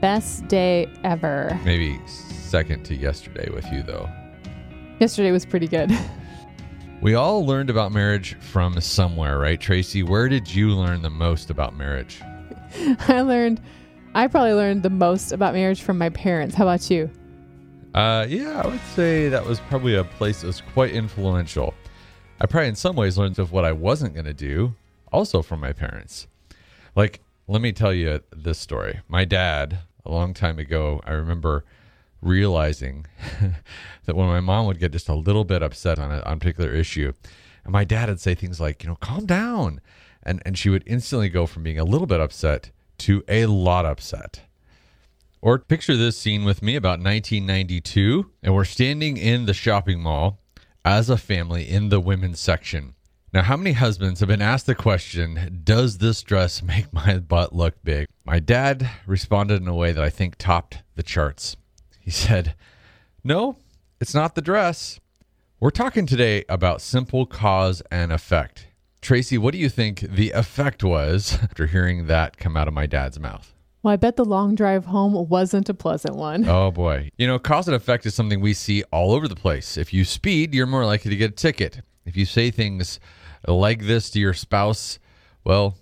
Best day ever. Maybe second to yesterday with you, though. Yesterday was pretty good. We all learned about marriage from somewhere, right, Tracy? Where did you learn the most about marriage? I learned, I probably learned the most about marriage from my parents. How about you? Uh, yeah, I would say that was probably a place that was quite influential. I probably, in some ways, learned of what I wasn't going to do, also from my parents. Like, let me tell you this story. My dad, a long time ago, I remember realizing that when my mom would get just a little bit upset on a, on a particular issue, and my dad would say things like, you know, calm down. And, and she would instantly go from being a little bit upset to a lot upset. Or picture this scene with me about 1992, and we're standing in the shopping mall as a family in the women's section. Now, how many husbands have been asked the question, Does this dress make my butt look big? My dad responded in a way that I think topped the charts. He said, No, it's not the dress. We're talking today about simple cause and effect. Tracy, what do you think the effect was after hearing that come out of my dad's mouth? Well, I bet the long drive home wasn't a pleasant one. Oh boy. You know, cause and effect is something we see all over the place. If you speed, you're more likely to get a ticket. If you say things like this to your spouse, well,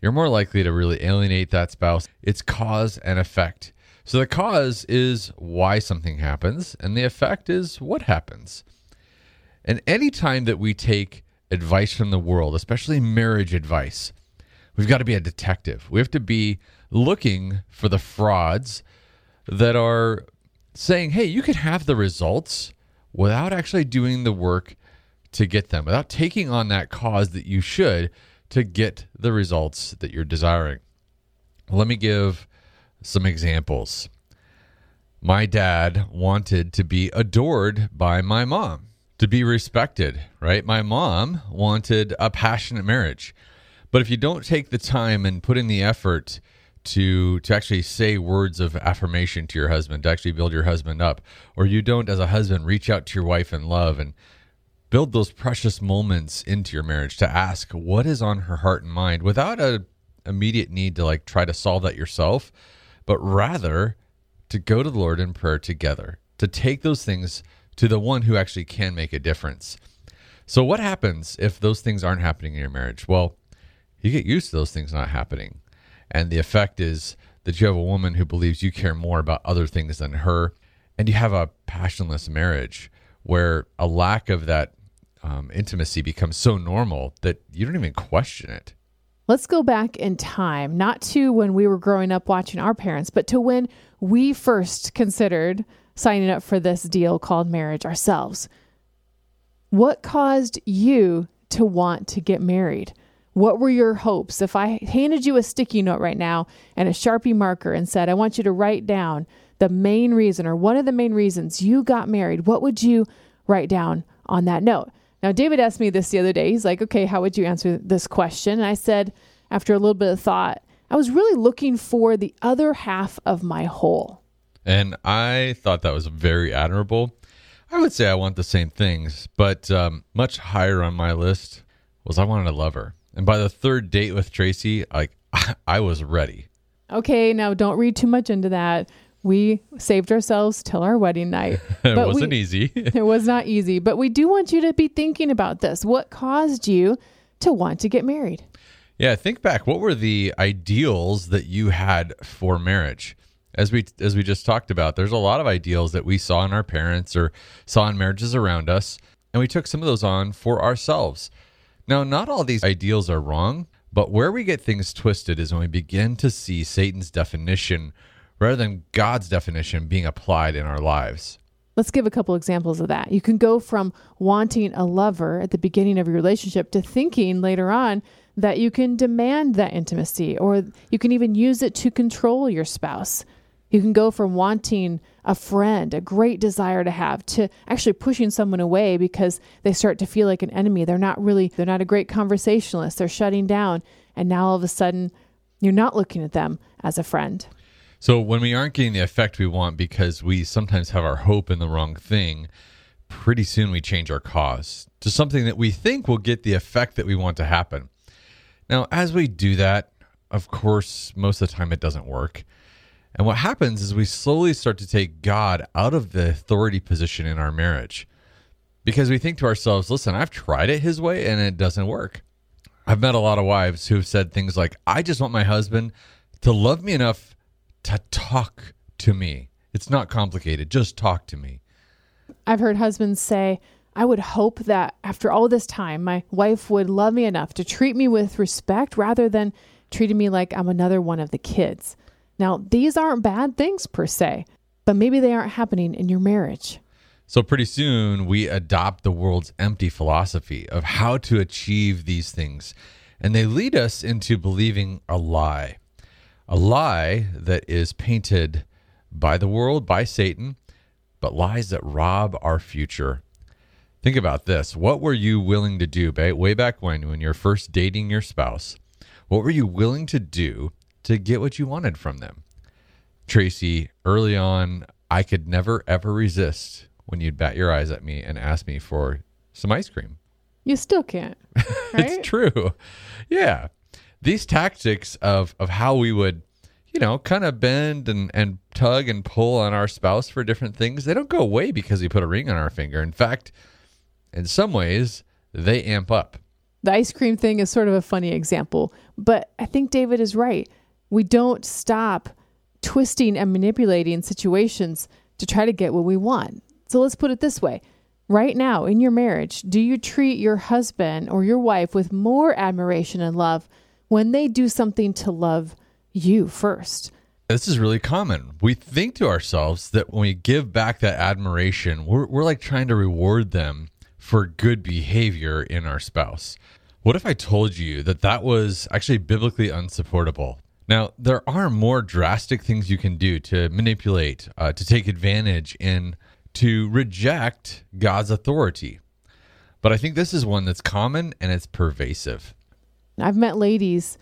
you're more likely to really alienate that spouse. It's cause and effect. So the cause is why something happens, and the effect is what happens. And any time that we take advice from the world, especially marriage advice, we've got to be a detective. We have to be looking for the frauds that are saying, hey, you could have the results without actually doing the work to get them, without taking on that cause that you should to get the results that you're desiring. Let me give some examples. My dad wanted to be adored by my mom, to be respected, right? My mom wanted a passionate marriage. But if you don't take the time and put in the effort to to actually say words of affirmation to your husband, to actually build your husband up, or you don't as a husband reach out to your wife in love and build those precious moments into your marriage to ask what is on her heart and mind without a immediate need to like try to solve that yourself, but rather to go to the Lord in prayer together, to take those things to the one who actually can make a difference. So what happens if those things aren't happening in your marriage? Well, you get used to those things not happening. And the effect is that you have a woman who believes you care more about other things than her. And you have a passionless marriage where a lack of that um, intimacy becomes so normal that you don't even question it. Let's go back in time, not to when we were growing up watching our parents, but to when we first considered signing up for this deal called marriage ourselves. What caused you to want to get married? What were your hopes? If I handed you a sticky note right now and a Sharpie marker and said, I want you to write down the main reason or one of the main reasons you got married, what would you write down on that note? Now, David asked me this the other day. He's like, okay, how would you answer this question? And I said, after a little bit of thought, I was really looking for the other half of my whole. And I thought that was very admirable. I would say I want the same things, but um, much higher on my list was I wanted a lover. And by the third date with Tracy, like I was ready. Okay, now don't read too much into that. We saved ourselves till our wedding night. it wasn't we, easy. it was not easy, but we do want you to be thinking about this. What caused you to want to get married? Yeah, think back. What were the ideals that you had for marriage? As we as we just talked about, there's a lot of ideals that we saw in our parents or saw in marriages around us, and we took some of those on for ourselves. Now, not all these ideals are wrong, but where we get things twisted is when we begin to see Satan's definition rather than God's definition being applied in our lives. Let's give a couple examples of that. You can go from wanting a lover at the beginning of your relationship to thinking later on that you can demand that intimacy or you can even use it to control your spouse. You can go from wanting a friend, a great desire to have, to actually pushing someone away because they start to feel like an enemy. They're not really, they're not a great conversationalist. They're shutting down. And now all of a sudden, you're not looking at them as a friend. So when we aren't getting the effect we want because we sometimes have our hope in the wrong thing, pretty soon we change our cause to something that we think will get the effect that we want to happen. Now, as we do that, of course, most of the time it doesn't work. And what happens is we slowly start to take God out of the authority position in our marriage because we think to ourselves, listen, I've tried it his way and it doesn't work. I've met a lot of wives who've said things like, I just want my husband to love me enough to talk to me. It's not complicated. Just talk to me. I've heard husbands say, I would hope that after all this time, my wife would love me enough to treat me with respect rather than treating me like I'm another one of the kids. Now, these aren't bad things per se, but maybe they aren't happening in your marriage. So, pretty soon, we adopt the world's empty philosophy of how to achieve these things, and they lead us into believing a lie. A lie that is painted by the world, by Satan, but lies that rob our future. Think about this. What were you willing to do way back when, when you're first dating your spouse? What were you willing to do to get what you wanted from them? Tracy, early on, I could never ever resist when you'd bat your eyes at me and ask me for some ice cream. You still can't. Right? it's true. Yeah. These tactics of of how we would, you know, kind of bend and, and tug and pull on our spouse for different things, they don't go away because we put a ring on our finger. In fact, in some ways, they amp up. The ice cream thing is sort of a funny example, but I think David is right. We don't stop twisting and manipulating situations to try to get what we want. So let's put it this way. Right now in your marriage, do you treat your husband or your wife with more admiration and love when they do something to love you first? This is really common. We think to ourselves that when we give back that admiration, we're, we're like trying to reward them for good behavior in our spouse. What if I told you that that was actually biblically unsupportable? Now, there are more drastic things you can do to manipulate, uh, to take advantage, and to reject God's authority. But I think this is one that's common and it's pervasive. I've met ladies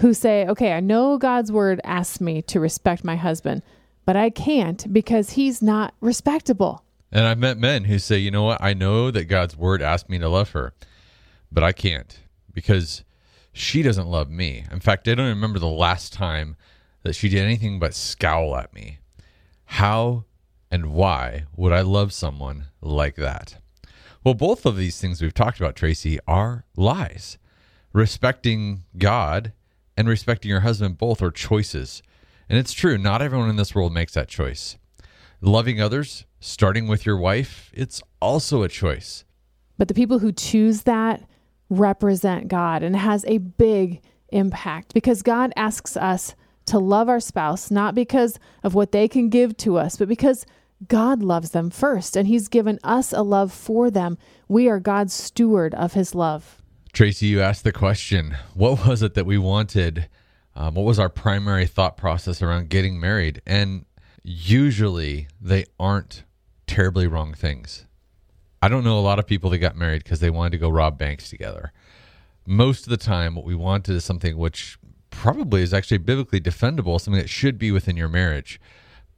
who say, okay, I know God's word asks me to respect my husband, but I can't because he's not respectable. And I've met men who say, you know what? I know that God's word asked me to love her, but I can't because she doesn't love me. In fact, I don't remember the last time that she did anything but scowl at me. How and why would I love someone like that? Well, both of these things we've talked about, Tracy, are lies. Respecting God and respecting your husband both are choices. And it's true, not everyone in this world makes that choice. Loving others, starting with your wife, it's also a choice. But the people who choose that represent God and has a big impact because God asks us to love our spouse not because of what they can give to us, but because God loves them first and He's given us a love for them. We are God's steward of His love. Tracy, you asked the question what was it that we wanted? Um, what was our primary thought process around getting married? And usually they aren't terribly wrong things. I don't know a lot of people that got married because they wanted to go rob banks together. Most of the time, what we wanted is something which probably is actually biblically defendable, something that should be within your marriage.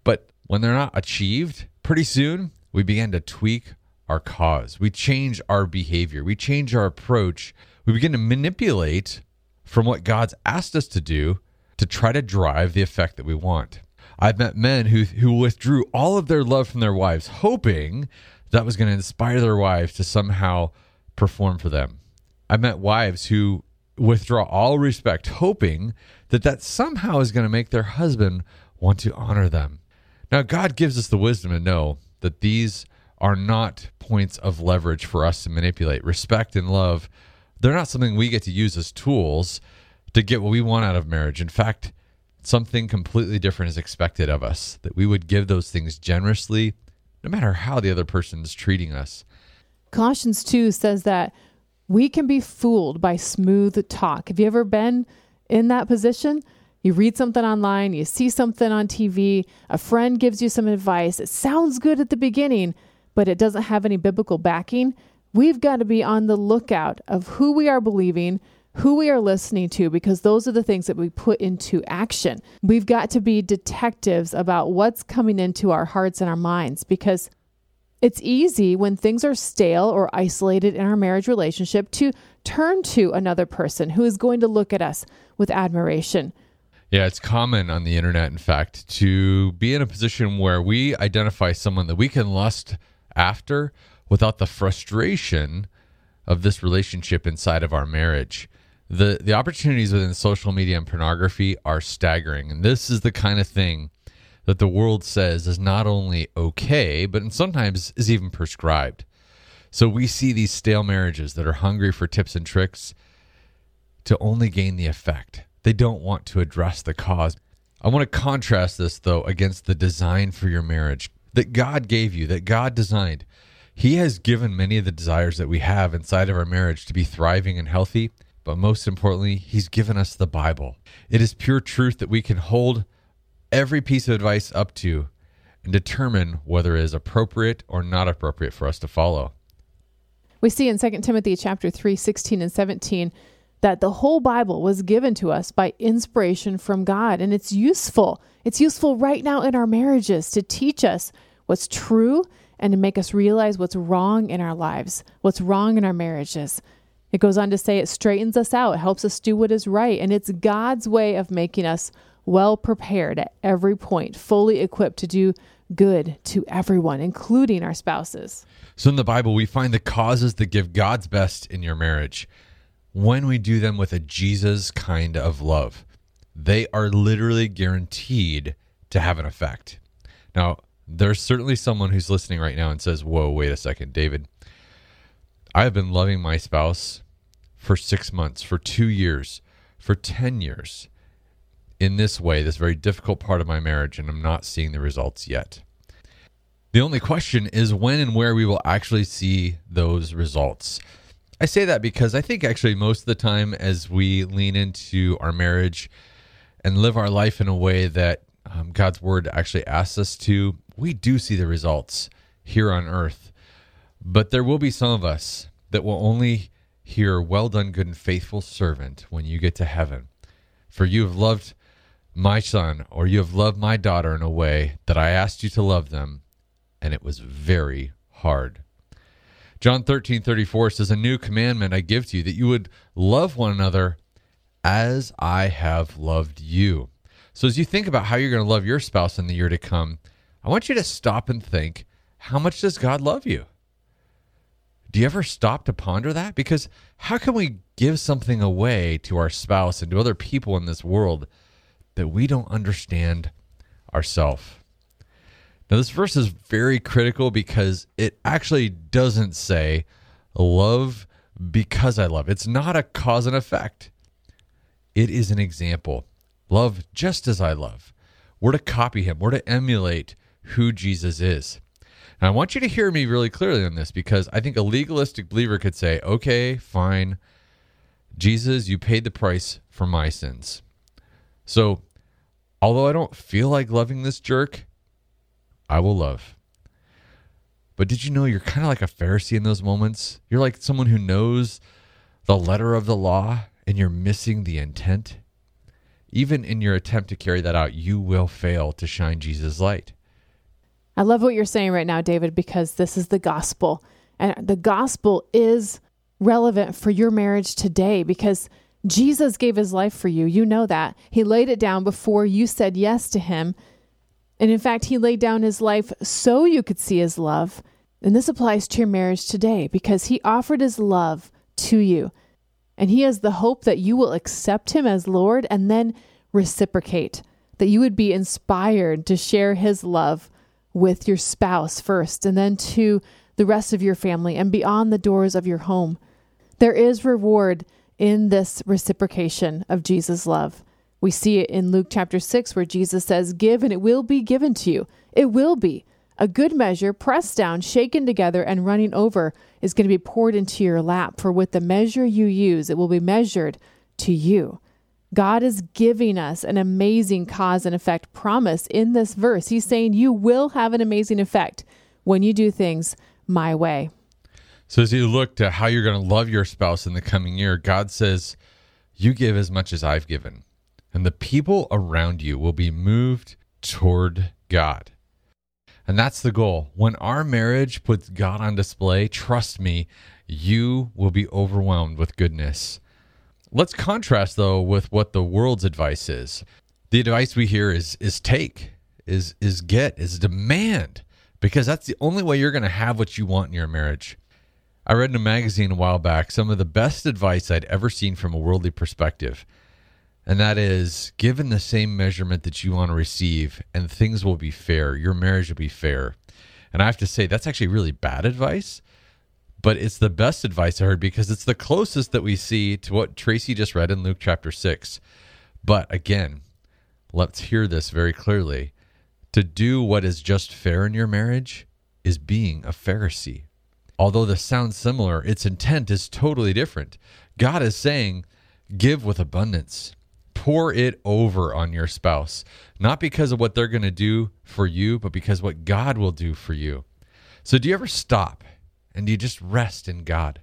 But when they're not achieved, pretty soon we begin to tweak our cause. We change our behavior. We change our approach. We begin to manipulate from what God's asked us to do to try to drive the effect that we want. I've met men who who withdrew all of their love from their wives, hoping that was going to inspire their wives to somehow perform for them. I've met wives who withdraw all respect, hoping that that somehow is going to make their husband want to honor them. Now, God gives us the wisdom to know that these are not points of leverage for us to manipulate. Respect and love, they're not something we get to use as tools to get what we want out of marriage. In fact, something completely different is expected of us, that we would give those things generously, no matter how the other person is treating us. Colossians 2 says that we can be fooled by smooth talk. Have you ever been in that position? You read something online, you see something on TV, a friend gives you some advice. It sounds good at the beginning, but it doesn't have any biblical backing. We've got to be on the lookout of who we are believing, who we are listening to, because those are the things that we put into action. We've got to be detectives about what's coming into our hearts and our minds because it's easy when things are stale or isolated in our marriage relationship to turn to another person who is going to look at us with admiration. Yeah, it's common on the internet, in fact, to be in a position where we identify someone that we can lust after without the frustration of this relationship inside of our marriage. The the opportunities within social media and pornography are staggering. And this is the kind of thing that the world says is not only okay, but sometimes is even prescribed. So we see these stale marriages that are hungry for tips and tricks to only gain the effect. They don't want to address the cause. I want to contrast this, though, against the design for your marriage that God gave you, that God designed. He has given many of the desires that we have inside of our marriage to be thriving and healthy, but most importantly, He's given us the Bible. It is pure truth that we can hold every piece of advice up to and determine whether it is appropriate or not appropriate for us to follow. We see in 2 Timothy chapter 3, 16 and 17 that the whole Bible was given to us by inspiration from God and it's useful. It's useful right now in our marriages to teach us what's true and to make us realize what's wrong in our lives, what's wrong in our marriages. It goes on to say it straightens us out, it helps us do what is right, and it's God's way of making us well prepared at every point, fully equipped to do good to everyone, including our spouses. So in the Bible, we find the causes that give God's best in your marriage when we do them with a Jesus kind of love. They are literally guaranteed to have an effect. Now, there's certainly someone who's listening right now and says, Whoa, wait a second, David. I have been loving my spouse for six months, for two years, for 10 years in this way, this very difficult part of my marriage, and I'm not seeing the results yet. The only question is when and where we will actually see those results. I say that because I think actually most of the time, as we lean into our marriage and live our life in a way that um, God's word actually asks us to, we do see the results here on earth. But there will be some of us that will only hear, Well done, good and faithful servant, when you get to heaven. For you have loved my son, or you have loved my daughter in a way that I asked you to love them, and it was very hard. John 13, 34 says, A new commandment I give to you, that you would love one another as I have loved you. So, as you think about how you're going to love your spouse in the year to come, I want you to stop and think how much does God love you? Do you ever stop to ponder that? Because how can we give something away to our spouse and to other people in this world that we don't understand ourselves. Now, this verse is very critical because it actually doesn't say love because I love. It's not a cause and effect, it is an example. Love just as I love. We're to copy him, we're to emulate who Jesus is. And I want you to hear me really clearly on this because I think a legalistic believer could say, okay, fine. Jesus, you paid the price for my sins. So Although I don't feel like loving this jerk, I will love. But did you know you're kind of like a Pharisee in those moments? You're like someone who knows the letter of the law and you're missing the intent. Even in your attempt to carry that out, you will fail to shine Jesus' light. I love what you're saying right now, David, because this is the gospel. And the gospel is relevant for your marriage today because Jesus gave his life for you. You know that. He laid it down before you said yes to him. And in fact, he laid down his life so you could see his love. And this applies to your marriage today because he offered his love to you. And he has the hope that you will accept him as Lord and then reciprocate, that you would be inspired to share his love with your spouse first and then to the rest of your family and beyond the doors of your home. There is reward in this reciprocation of Jesus' love. We see it in Luke chapter 6, where Jesus says, Give and it will be given to you. It will be. A good measure, pressed down, shaken together, and running over, is going to be poured into your lap. For with the measure you use, it will be measured to you. God is giving us an amazing cause and effect promise in this verse. He's saying you will have an amazing effect when you do things my way. So, as you look to how you're going to love your spouse in the coming year, God says, You give as much as I've given, and the people around you will be moved toward God. And that's the goal. When our marriage puts God on display, trust me, you will be overwhelmed with goodness. Let's contrast though with what the world's advice is. The advice we hear is is take, is is get, is demand, because that's the only way you're going to have what you want in your marriage. I read in a magazine a while back some of the best advice I'd ever seen from a worldly perspective. And that is given the same measurement that you want to receive, and things will be fair. Your marriage will be fair. And I have to say, that's actually really bad advice but it's the best advice I heard because it's the closest that we see to what Tracy just read in Luke chapter 6. But again, let's hear this very clearly. To do what is just fair in your marriage is being a Pharisee. Although this sounds similar, its intent is totally different. God is saying, give with abundance. Pour it over on your spouse, not because of what they're going to do for you, but because what God will do for you. So, do you ever stop and you just rest in God?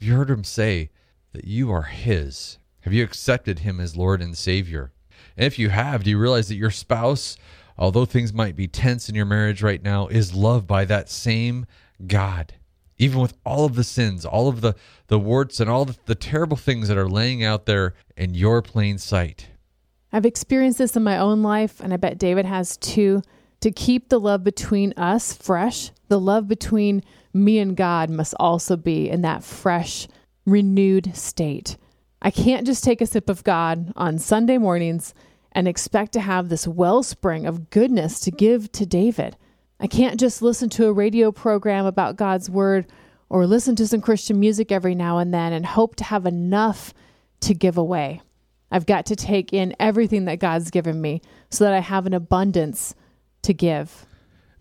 Have you heard him say that you are his? Have you accepted him as Lord and Savior? And if you have, do you realize that your spouse, although things might be tense in your marriage right now, is loved by that same God? Even with all of the sins, all of the, the warts, and all the, the terrible things that are laying out there in your plain sight. I've experienced this in my own life, and I bet David has too. To keep the love between us fresh, the love between me and God must also be in that fresh, renewed state. I can't just take a sip of God on Sunday mornings and expect to have this wellspring of goodness to give to David. I can't just listen to a radio program about God's word or listen to some Christian music every now and then and hope to have enough to give away. I've got to take in everything that God's given me so that I have an abundance to give.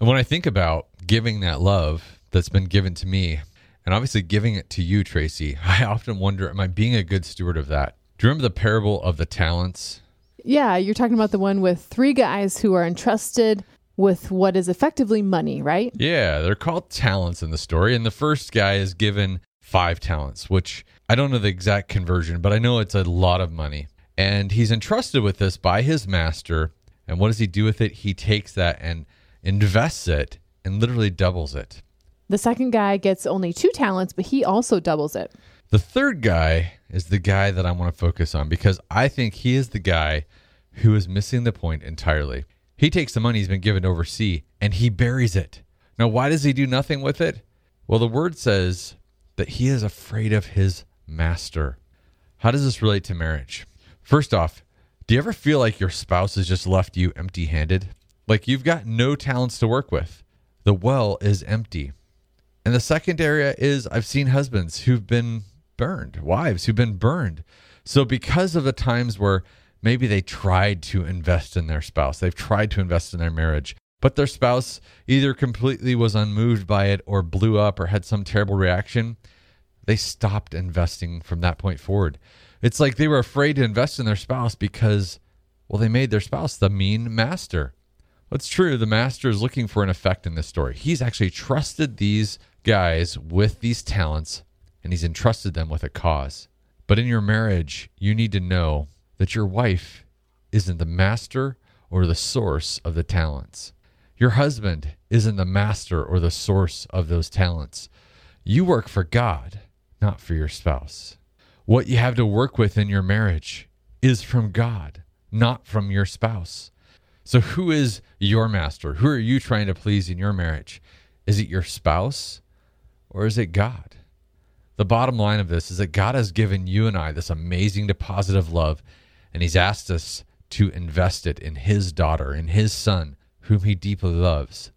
And when I think about giving that love, that's been given to me and obviously giving it to you, Tracy, I often wonder, am I being a good steward of that? Do you remember the parable of the talents? Yeah, you're talking about the one with three guys who are entrusted with what is effectively money, right? Yeah, they're called talents in the story. And the first guy is given five talents, which I don't know the exact conversion, but I know it's a lot of money. And he's entrusted with this by his master. And what does he do with it? He takes that and invests it and literally doubles it. The second guy gets only two talents, but he also doubles it. The third guy is the guy that I want to focus on because I think he is the guy who is missing the point entirely. He takes the money he's been given overseas and he buries it. Now, why does he do nothing with it? Well, the word says that he is afraid of his master. How does this relate to marriage? First off, do you ever feel like your spouse has just left you empty handed? Like you've got no talents to work with? The well is empty. And the second area is I've seen husbands who've been burned, wives who've been burned. So, because of the times where maybe they tried to invest in their spouse, they've tried to invest in their marriage, but their spouse either completely was unmoved by it or blew up or had some terrible reaction, they stopped investing from that point forward. It's like they were afraid to invest in their spouse because, well, they made their spouse the mean master. What's true, the master is looking for an effect in this story. He's actually trusted these guys with these talents and he's entrusted them with a cause. But in your marriage, you need to know that your wife isn't the master or the source of the talents. Your husband isn't the master or the source of those talents. You work for God, not for your spouse. What you have to work with in your marriage is from God, not from your spouse. So, who is your master? Who are you trying to please in your marriage? Is it your spouse or is it God? The bottom line of this is that God has given you and I this amazing deposit of love, and He's asked us to invest it in His daughter, in His son, whom He deeply loves.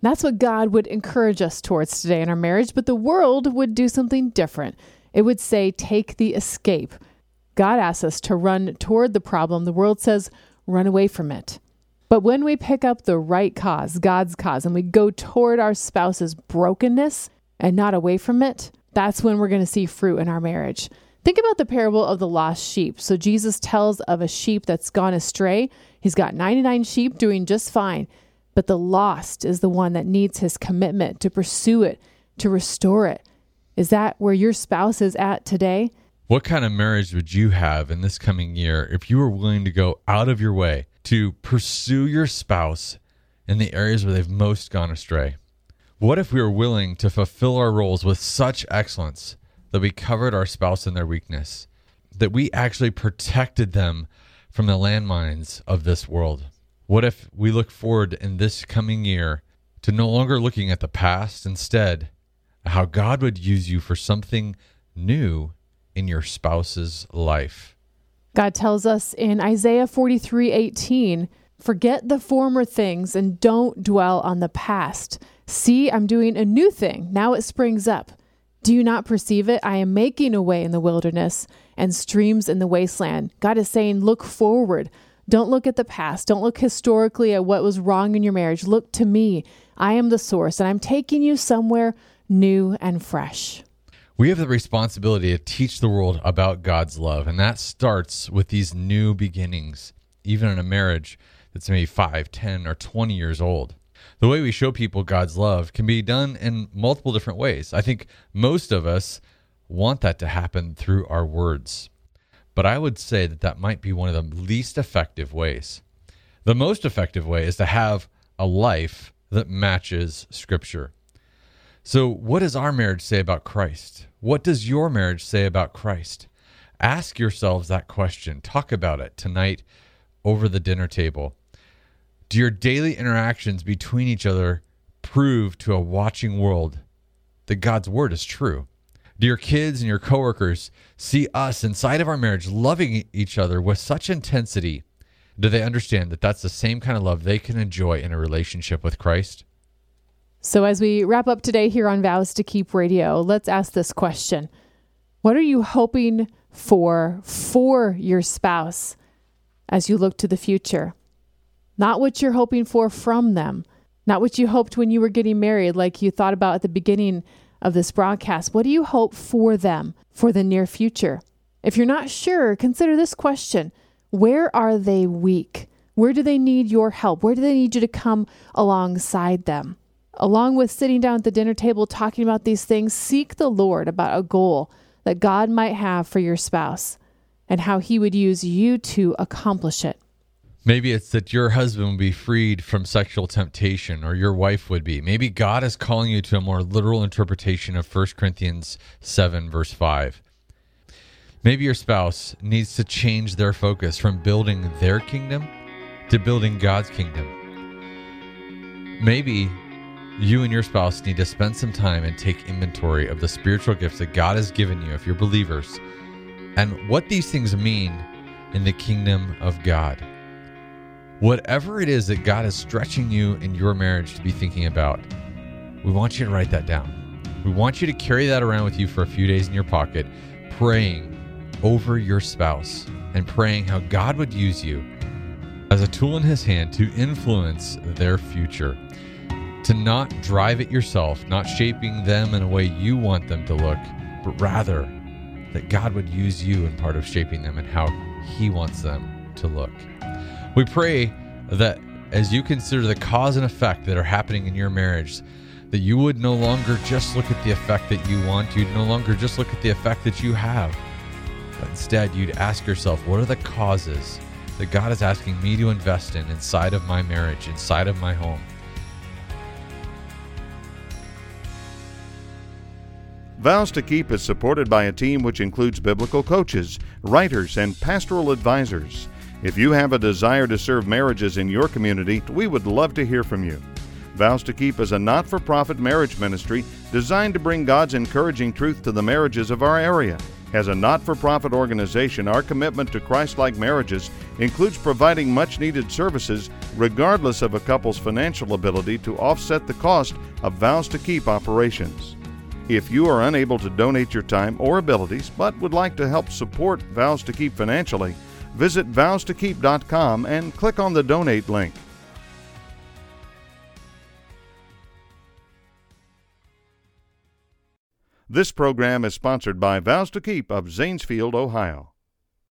That's what God would encourage us towards today in our marriage, but the world would do something different. It would say, take the escape. God asks us to run toward the problem. The world says, run away from it. But when we pick up the right cause, God's cause, and we go toward our spouse's brokenness, and not away from it, that's when we're going to see fruit in our marriage. Think about the parable of the lost sheep. So Jesus tells of a sheep that's gone astray. He's got 99 sheep doing just fine, but the lost is the one that needs his commitment to pursue it, to restore it. Is that where your spouse is at today? What kind of marriage would you have in this coming year if you were willing to go out of your way to pursue your spouse in the areas where they've most gone astray? What if we were willing to fulfill our roles with such excellence that we covered our spouse in their weakness, that we actually protected them from the landmines of this world? What if we look forward in this coming year to no longer looking at the past, instead, how God would use you for something new in your spouse's life? God tells us in Isaiah 43 18, forget the former things and don't dwell on the past. See, I'm doing a new thing. Now it springs up. Do you not perceive it? I am making a way in the wilderness and streams in the wasteland. God is saying, look forward. Don't look at the past. Don't look historically at what was wrong in your marriage. Look to me. I am the source, and I'm taking you somewhere new and fresh. We have the responsibility to teach the world about God's love, and that starts with these new beginnings, even in a marriage that's maybe 5, 10, or 20 years old the way we show people God's love can be done in multiple different ways. I think most of us want that to happen through our words. But I would say that that might be one of the least effective ways. The most effective way is to have a life that matches Scripture. So, what does our marriage say about Christ? What does your marriage say about Christ? Ask yourselves that question. Talk about it tonight over the dinner table. Do your daily interactions between each other prove to a watching world that God's word is true? Do your kids and your coworkers see us inside of our marriage loving each other with such intensity? Do they understand that that's the same kind of love they can enjoy in a relationship with Christ? So, as we wrap up today here on Vows to Keep Radio, let's ask this question What are you hoping for for your spouse as you look to the future? not what you're hoping for from them, not what you hoped when you were getting married, like you thought about at the beginning of this broadcast. What do you hope for them for the near future? If you're not sure, consider this question Where are they weak? Where do they need your help? Where do they need you to come alongside them? Along with sitting down at the dinner table talking about these things, seek the Lord about a goal that God might have for your spouse and how he would use you to accomplish it. Maybe it's that your husband would be freed from sexual temptation or your wife would be. Maybe God is calling you to a more literal interpretation of 1 Corinthians 7, verse 5. Maybe your spouse needs to change their focus from building their kingdom to building God's kingdom. Maybe you and your spouse need to spend some time and take inventory of the spiritual gifts that God has given you if you're believers and what these things mean in the kingdom of God. Whatever it is that God is stretching you in your marriage to be thinking about, we want you to write that down. We want you to carry that around with you for a few days in your pocket, praying over your spouse and praying how God would use you as a tool in his hand to influence their future. To not drive it yourself, not shaping them in a way you want them to look, but rather that God would use you in part of shaping them and how he wants them to look. We pray that as you consider the cause and effect that are happening in your marriage, that you would no longer just look at the effect that you want, you'd no longer just look at the effect that you have, but instead you'd ask yourself, what are the causes that God is asking me to invest in inside of my marriage, inside of my home? Vows to Keep is supported by a team which includes biblical coaches, writers, and pastoral advisors. If you have a desire to serve marriages in your community, we would love to hear from you. Vows to Keep is a not for profit marriage ministry designed to bring God's encouraging truth to the marriages of our area. As a not for profit organization, our commitment to Christ like marriages includes providing much needed services regardless of a couple's financial ability to offset the cost of Vows to Keep operations. If you are unable to donate your time or abilities but would like to help support Vows to Keep financially, Visit vowstokeep.com and click on the donate link. This program is sponsored by Vows to Keep of Zanesfield, Ohio.